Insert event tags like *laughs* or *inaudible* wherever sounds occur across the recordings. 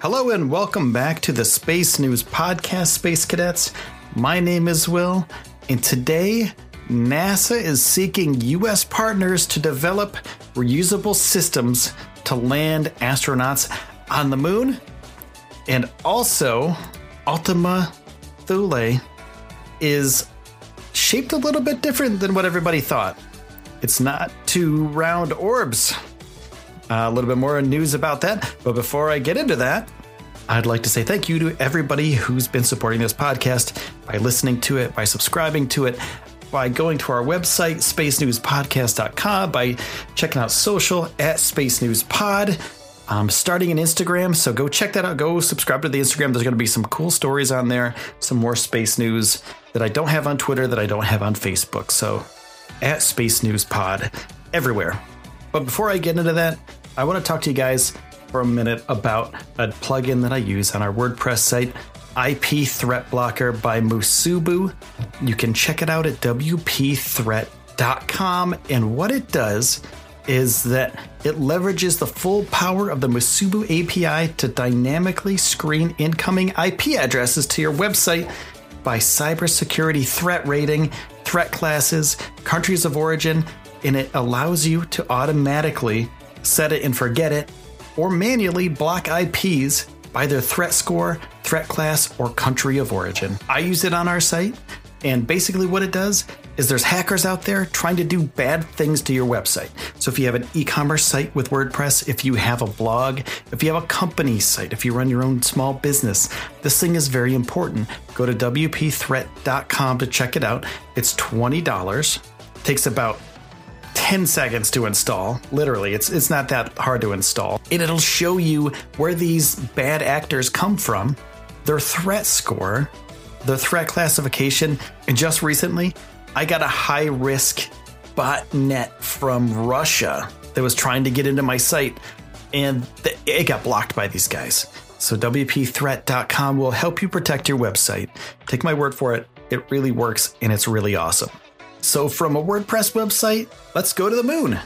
Hello and welcome back to the Space News Podcast, Space Cadets. My name is Will, and today NASA is seeking U.S. partners to develop reusable systems to land astronauts on the moon. And also, Ultima Thule is shaped a little bit different than what everybody thought. It's not two round orbs. Uh, a little bit more news about that. But before I get into that, I'd like to say thank you to everybody who's been supporting this podcast by listening to it, by subscribing to it, by going to our website, spacenewspodcast.com, by checking out social at Space News Pod. I'm starting an Instagram, so go check that out. Go subscribe to the Instagram. There's going to be some cool stories on there, some more space news that I don't have on Twitter, that I don't have on Facebook. So at Space News Pod everywhere. But before I get into that, I want to talk to you guys for a minute about a plugin that I use on our WordPress site, IP Threat Blocker by Musubu. You can check it out at WPThreat.com. And what it does is that it leverages the full power of the Musubu API to dynamically screen incoming IP addresses to your website by cybersecurity threat rating, threat classes, countries of origin, and it allows you to automatically set it and forget it or manually block IPs by their threat score, threat class, or country of origin. I use it on our site, and basically what it does is there's hackers out there trying to do bad things to your website. So if you have an e-commerce site with WordPress, if you have a blog, if you have a company site, if you run your own small business, this thing is very important. Go to wpthreat.com to check it out. It's $20. Takes about 10 seconds to install. Literally, it's it's not that hard to install. And it'll show you where these bad actors come from, their threat score, their threat classification, and just recently, I got a high risk botnet from Russia that was trying to get into my site and it got blocked by these guys. So WPThreat.com will help you protect your website. Take my word for it, it really works and it's really awesome. So, from a WordPress website, let's go to the moon.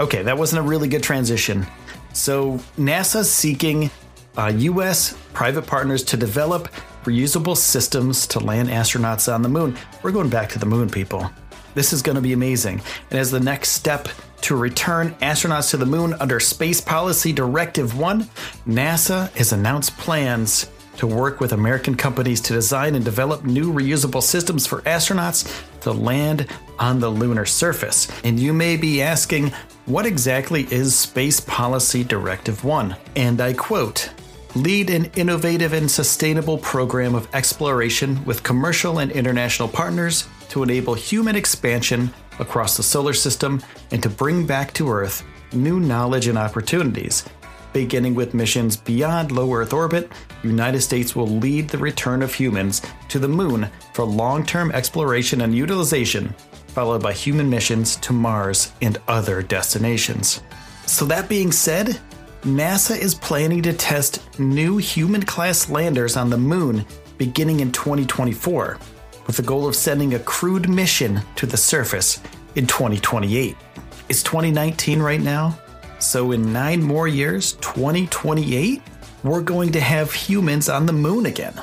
Okay, that wasn't a really good transition. So, NASA's seeking uh, US private partners to develop reusable systems to land astronauts on the moon. We're going back to the moon, people. This is going to be amazing. And as the next step to return astronauts to the moon under Space Policy Directive 1, NASA has announced plans to work with American companies to design and develop new reusable systems for astronauts to land on the lunar surface. And you may be asking, what exactly is Space Policy Directive 1? And I quote, lead an innovative and sustainable program of exploration with commercial and international partners to enable human expansion across the solar system and to bring back to Earth new knowledge and opportunities Beginning with missions beyond low Earth orbit, United States will lead the return of humans to the moon for long-term exploration and utilization, followed by human missions to Mars and other destinations. So that being said, NASA is planning to test new human-class landers on the moon beginning in 2024, with the goal of sending a crewed mission to the surface in 2028. It's 2019 right now, so, in nine more years, 2028, we're going to have humans on the moon again.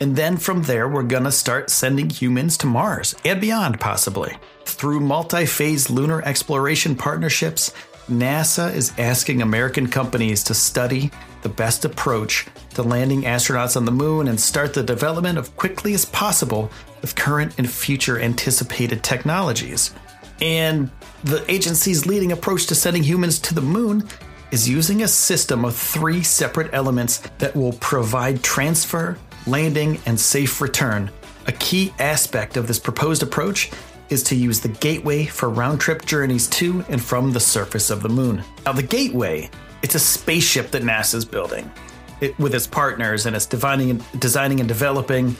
And then from there, we're going to start sending humans to Mars and beyond, possibly. Through multi phase lunar exploration partnerships, NASA is asking American companies to study the best approach to landing astronauts on the moon and start the development of quickly as possible with current and future anticipated technologies. And the agency's leading approach to sending humans to the moon is using a system of three separate elements that will provide transfer, landing, and safe return. A key aspect of this proposed approach is to use the Gateway for round trip journeys to and from the surface of the moon. Now, the Gateway, it's a spaceship that NASA's building it, with its partners, and it's designing and, designing and developing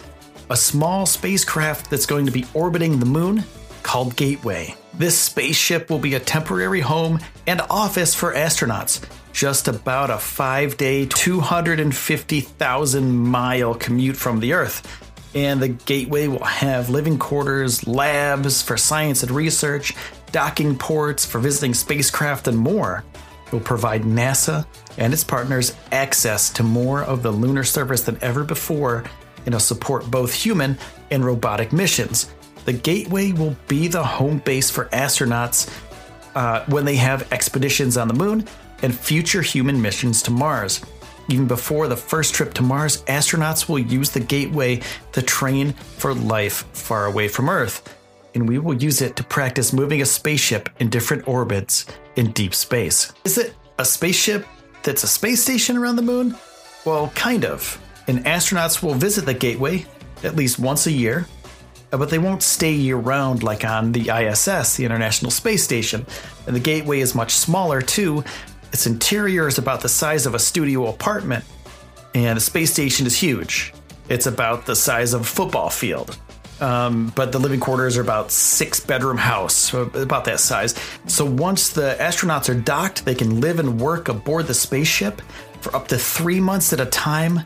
a small spacecraft that's going to be orbiting the moon called Gateway. This spaceship will be a temporary home and office for astronauts. Just about a five day, 250,000 mile commute from the Earth. And the Gateway will have living quarters, labs for science and research, docking ports, for visiting spacecraft, and more. It will provide NASA and its partners access to more of the lunar surface than ever before and will support both human and robotic missions. The Gateway will be the home base for astronauts uh, when they have expeditions on the moon and future human missions to Mars. Even before the first trip to Mars, astronauts will use the Gateway to train for life far away from Earth. And we will use it to practice moving a spaceship in different orbits in deep space. Is it a spaceship that's a space station around the moon? Well, kind of. And astronauts will visit the Gateway at least once a year, but they won't stay year round like on the ISS, the International Space Station. And the Gateway is much smaller too. Its interior is about the size of a studio apartment, and the space station is huge. It's about the size of a football field. Um, but the living quarters are about six bedroom house, about that size. So once the astronauts are docked, they can live and work aboard the spaceship for up to three months at a time,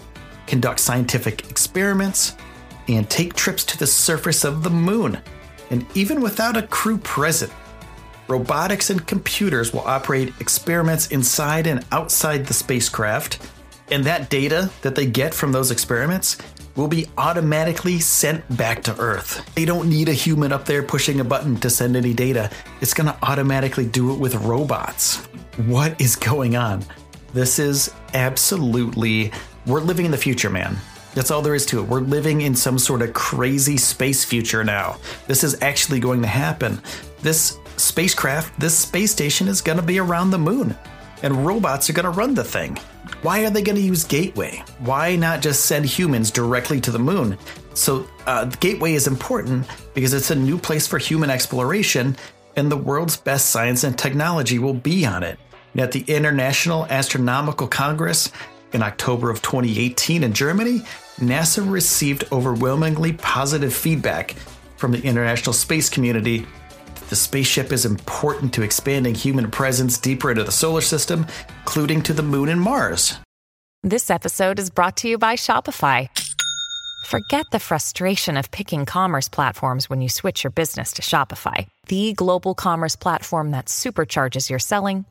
conduct scientific experiments, and take trips to the surface of the moon. And even without a crew present, robotics and computers will operate experiments inside and outside the spacecraft. And that data that they get from those experiments will be automatically sent back to Earth. They don't need a human up there pushing a button to send any data. It's going to automatically do it with robots. What is going on? This is absolutely, we're living in the future, man. That's all there is to it. We're living in some sort of crazy space future now. This is actually going to happen. This spacecraft, this space station is going to be around the moon, and robots are going to run the thing. Why are they going to use Gateway? Why not just send humans directly to the moon? So, uh, Gateway is important because it's a new place for human exploration, and the world's best science and technology will be on it. And at the International Astronautical Congress in October of 2018 in Germany, NASA received overwhelmingly positive feedback from the international space community the spaceship is important to expanding human presence deeper into the solar system, including to the moon and Mars. This episode is brought to you by Shopify. Forget the frustration of picking commerce platforms when you switch your business to Shopify, the global commerce platform that supercharges your selling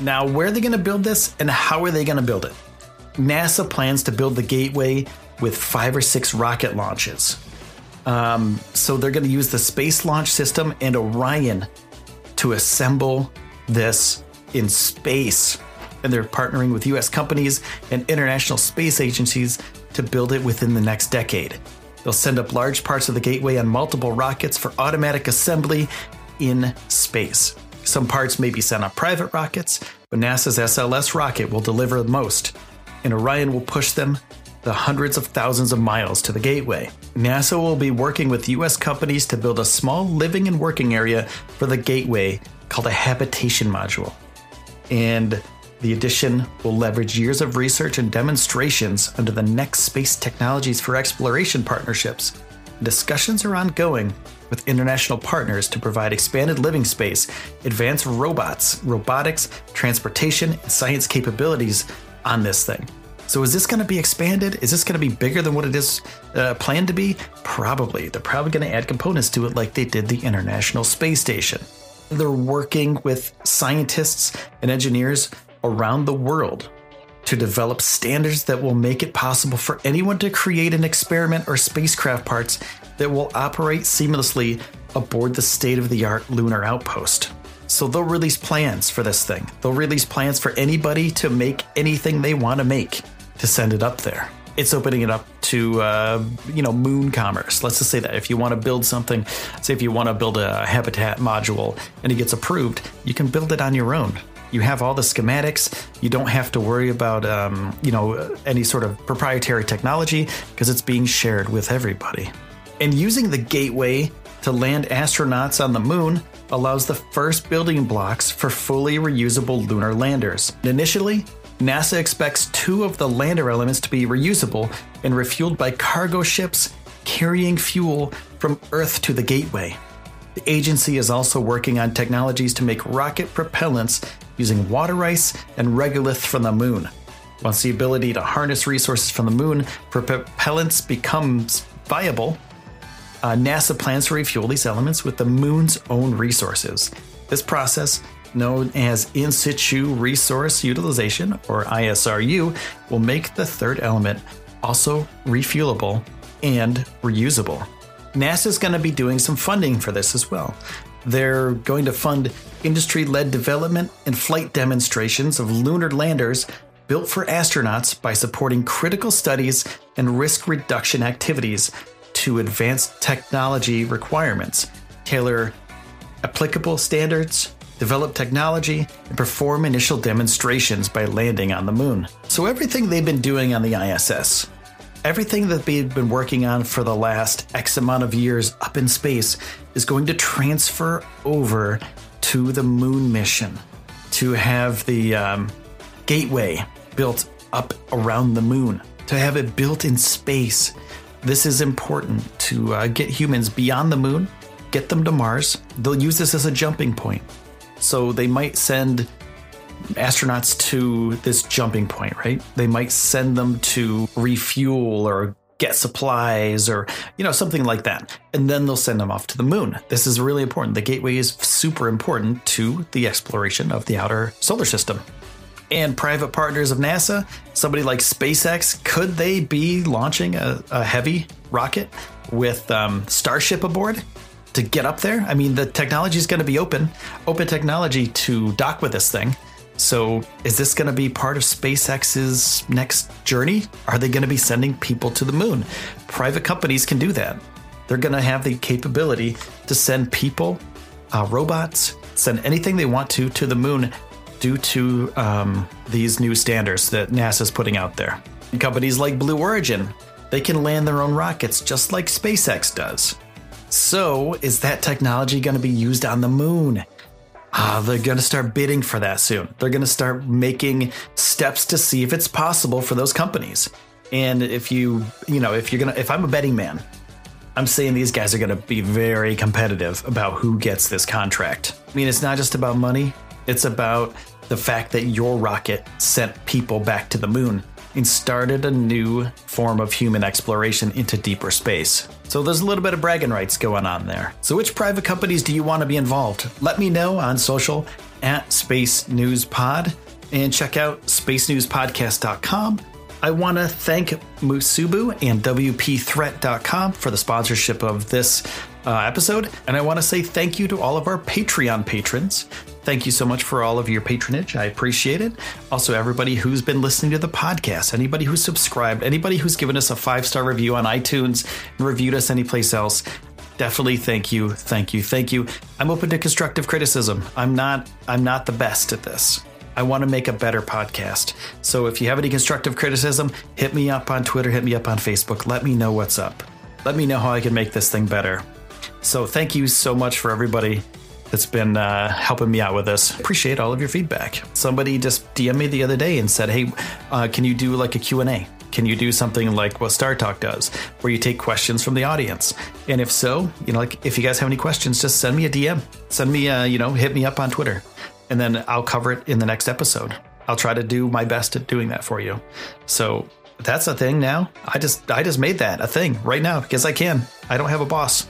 Now, where are they going to build this and how are they going to build it? NASA plans to build the Gateway with five or six rocket launches. Um, so they're going to use the Space Launch System and Orion to assemble this in space. And they're partnering with US companies and international space agencies to build it within the next decade. They'll send up large parts of the Gateway on multiple rockets for automatic assembly in space. Some parts may be sent on private rockets, but NASA's SLS rocket will deliver most, and Orion will push them the hundreds of thousands of miles to the Gateway. NASA will be working with US companies to build a small living and working area for the Gateway called a habitation module. And the addition will leverage years of research and demonstrations under the Next Space Technologies for Exploration partnerships. Discussions are ongoing with international partners to provide expanded living space, advanced robots, robotics, transportation, and science capabilities on this thing. So, is this going to be expanded? Is this going to be bigger than what it is uh, planned to be? Probably. They're probably going to add components to it like they did the International Space Station. They're working with scientists and engineers around the world to develop standards that will make it possible for anyone to create an experiment or spacecraft parts that will operate seamlessly aboard the state of the art lunar outpost. So they'll release plans for this thing. They'll release plans for anybody to make anything they want to make to send it up there. it's opening it up to uh, you know moon commerce. Let's just say that if you want to build something, say if you want to build a habitat module and it gets approved, you can build it on your own. You have all the schematics. You don't have to worry about um, you know any sort of proprietary technology because it's being shared with everybody. And using the gateway to land astronauts on the moon allows the first building blocks for fully reusable lunar landers. Initially, NASA expects two of the lander elements to be reusable and refueled by cargo ships carrying fuel from Earth to the gateway. The agency is also working on technologies to make rocket propellants using water ice and regolith from the moon. Once the ability to harness resources from the moon for propellants becomes viable, uh, NASA plans to refuel these elements with the moon's own resources. This process, known as in situ resource utilization, or ISRU, will make the third element also refuelable and reusable. NASA is going to be doing some funding for this as well. They're going to fund industry led development and flight demonstrations of lunar landers built for astronauts by supporting critical studies and risk reduction activities to advanced technology requirements, tailor applicable standards, develop technology, and perform initial demonstrations by landing on the moon. So, everything they've been doing on the ISS, everything that they've been working on for the last X amount of years up in space, is going to transfer over to the moon mission to have the um, gateway built up around the moon, to have it built in space this is important to uh, get humans beyond the moon, get them to Mars. They'll use this as a jumping point. So they might send astronauts to this jumping point, right? They might send them to refuel or get supplies or you know something like that and then they'll send them off to the moon this is really important the gateway is super important to the exploration of the outer solar system and private partners of NASA, somebody like SpaceX, could they be launching a, a heavy rocket with um, Starship aboard to get up there? I mean, the technology is going to be open, open technology to dock with this thing. So, is this going to be part of SpaceX's next journey? Are they going to be sending people to the moon? Private companies can do that. They're going to have the capability to send people, uh, robots, send anything they want to to the moon due to um, these new standards that NASA's putting out there. Companies like Blue Origin, they can land their own rockets just like SpaceX does. So, is that technology going to be used on the moon? Ah, they're going to start bidding for that soon. They're going to start making steps to see if it's possible for those companies. And if you, you know, if you're going to, if I'm a betting man, I'm saying these guys are going to be very competitive about who gets this contract. I mean, it's not just about money, it's about the fact that your rocket sent people back to the moon and started a new form of human exploration into deeper space. So there's a little bit of bragging rights going on there. So, which private companies do you want to be involved? Let me know on social at Space News Pod and check out spacenewspodcast.com. I want to thank Musubu and WPThreat.com for the sponsorship of this uh, episode. And I want to say thank you to all of our Patreon patrons. Thank you so much for all of your patronage. I appreciate it. Also, everybody who's been listening to the podcast, anybody who's subscribed, anybody who's given us a five star review on iTunes and reviewed us anyplace else. Definitely thank you, thank you, thank you. I'm open to constructive criticism. I'm not I'm not the best at this. I want to make a better podcast. So if you have any constructive criticism, hit me up on Twitter, hit me up on Facebook. Let me know what's up. Let me know how I can make this thing better. So thank you so much for everybody that's been uh, helping me out with this. Appreciate all of your feedback. Somebody just DM me the other day and said, "Hey, uh, can you do like a Q&A? Can you do something like what Star Talk does, where you take questions from the audience? And if so, you know, like if you guys have any questions, just send me a DM. Send me, a, you know, hit me up on Twitter, and then I'll cover it in the next episode. I'll try to do my best at doing that for you. So that's a thing now. I just I just made that a thing right now because I can. I don't have a boss.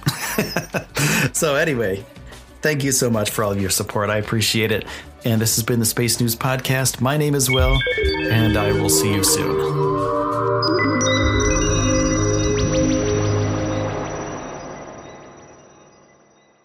*laughs* so anyway, thank you so much for all of your support. I appreciate it. And this has been the Space News Podcast. My name is Will, and I will see you soon.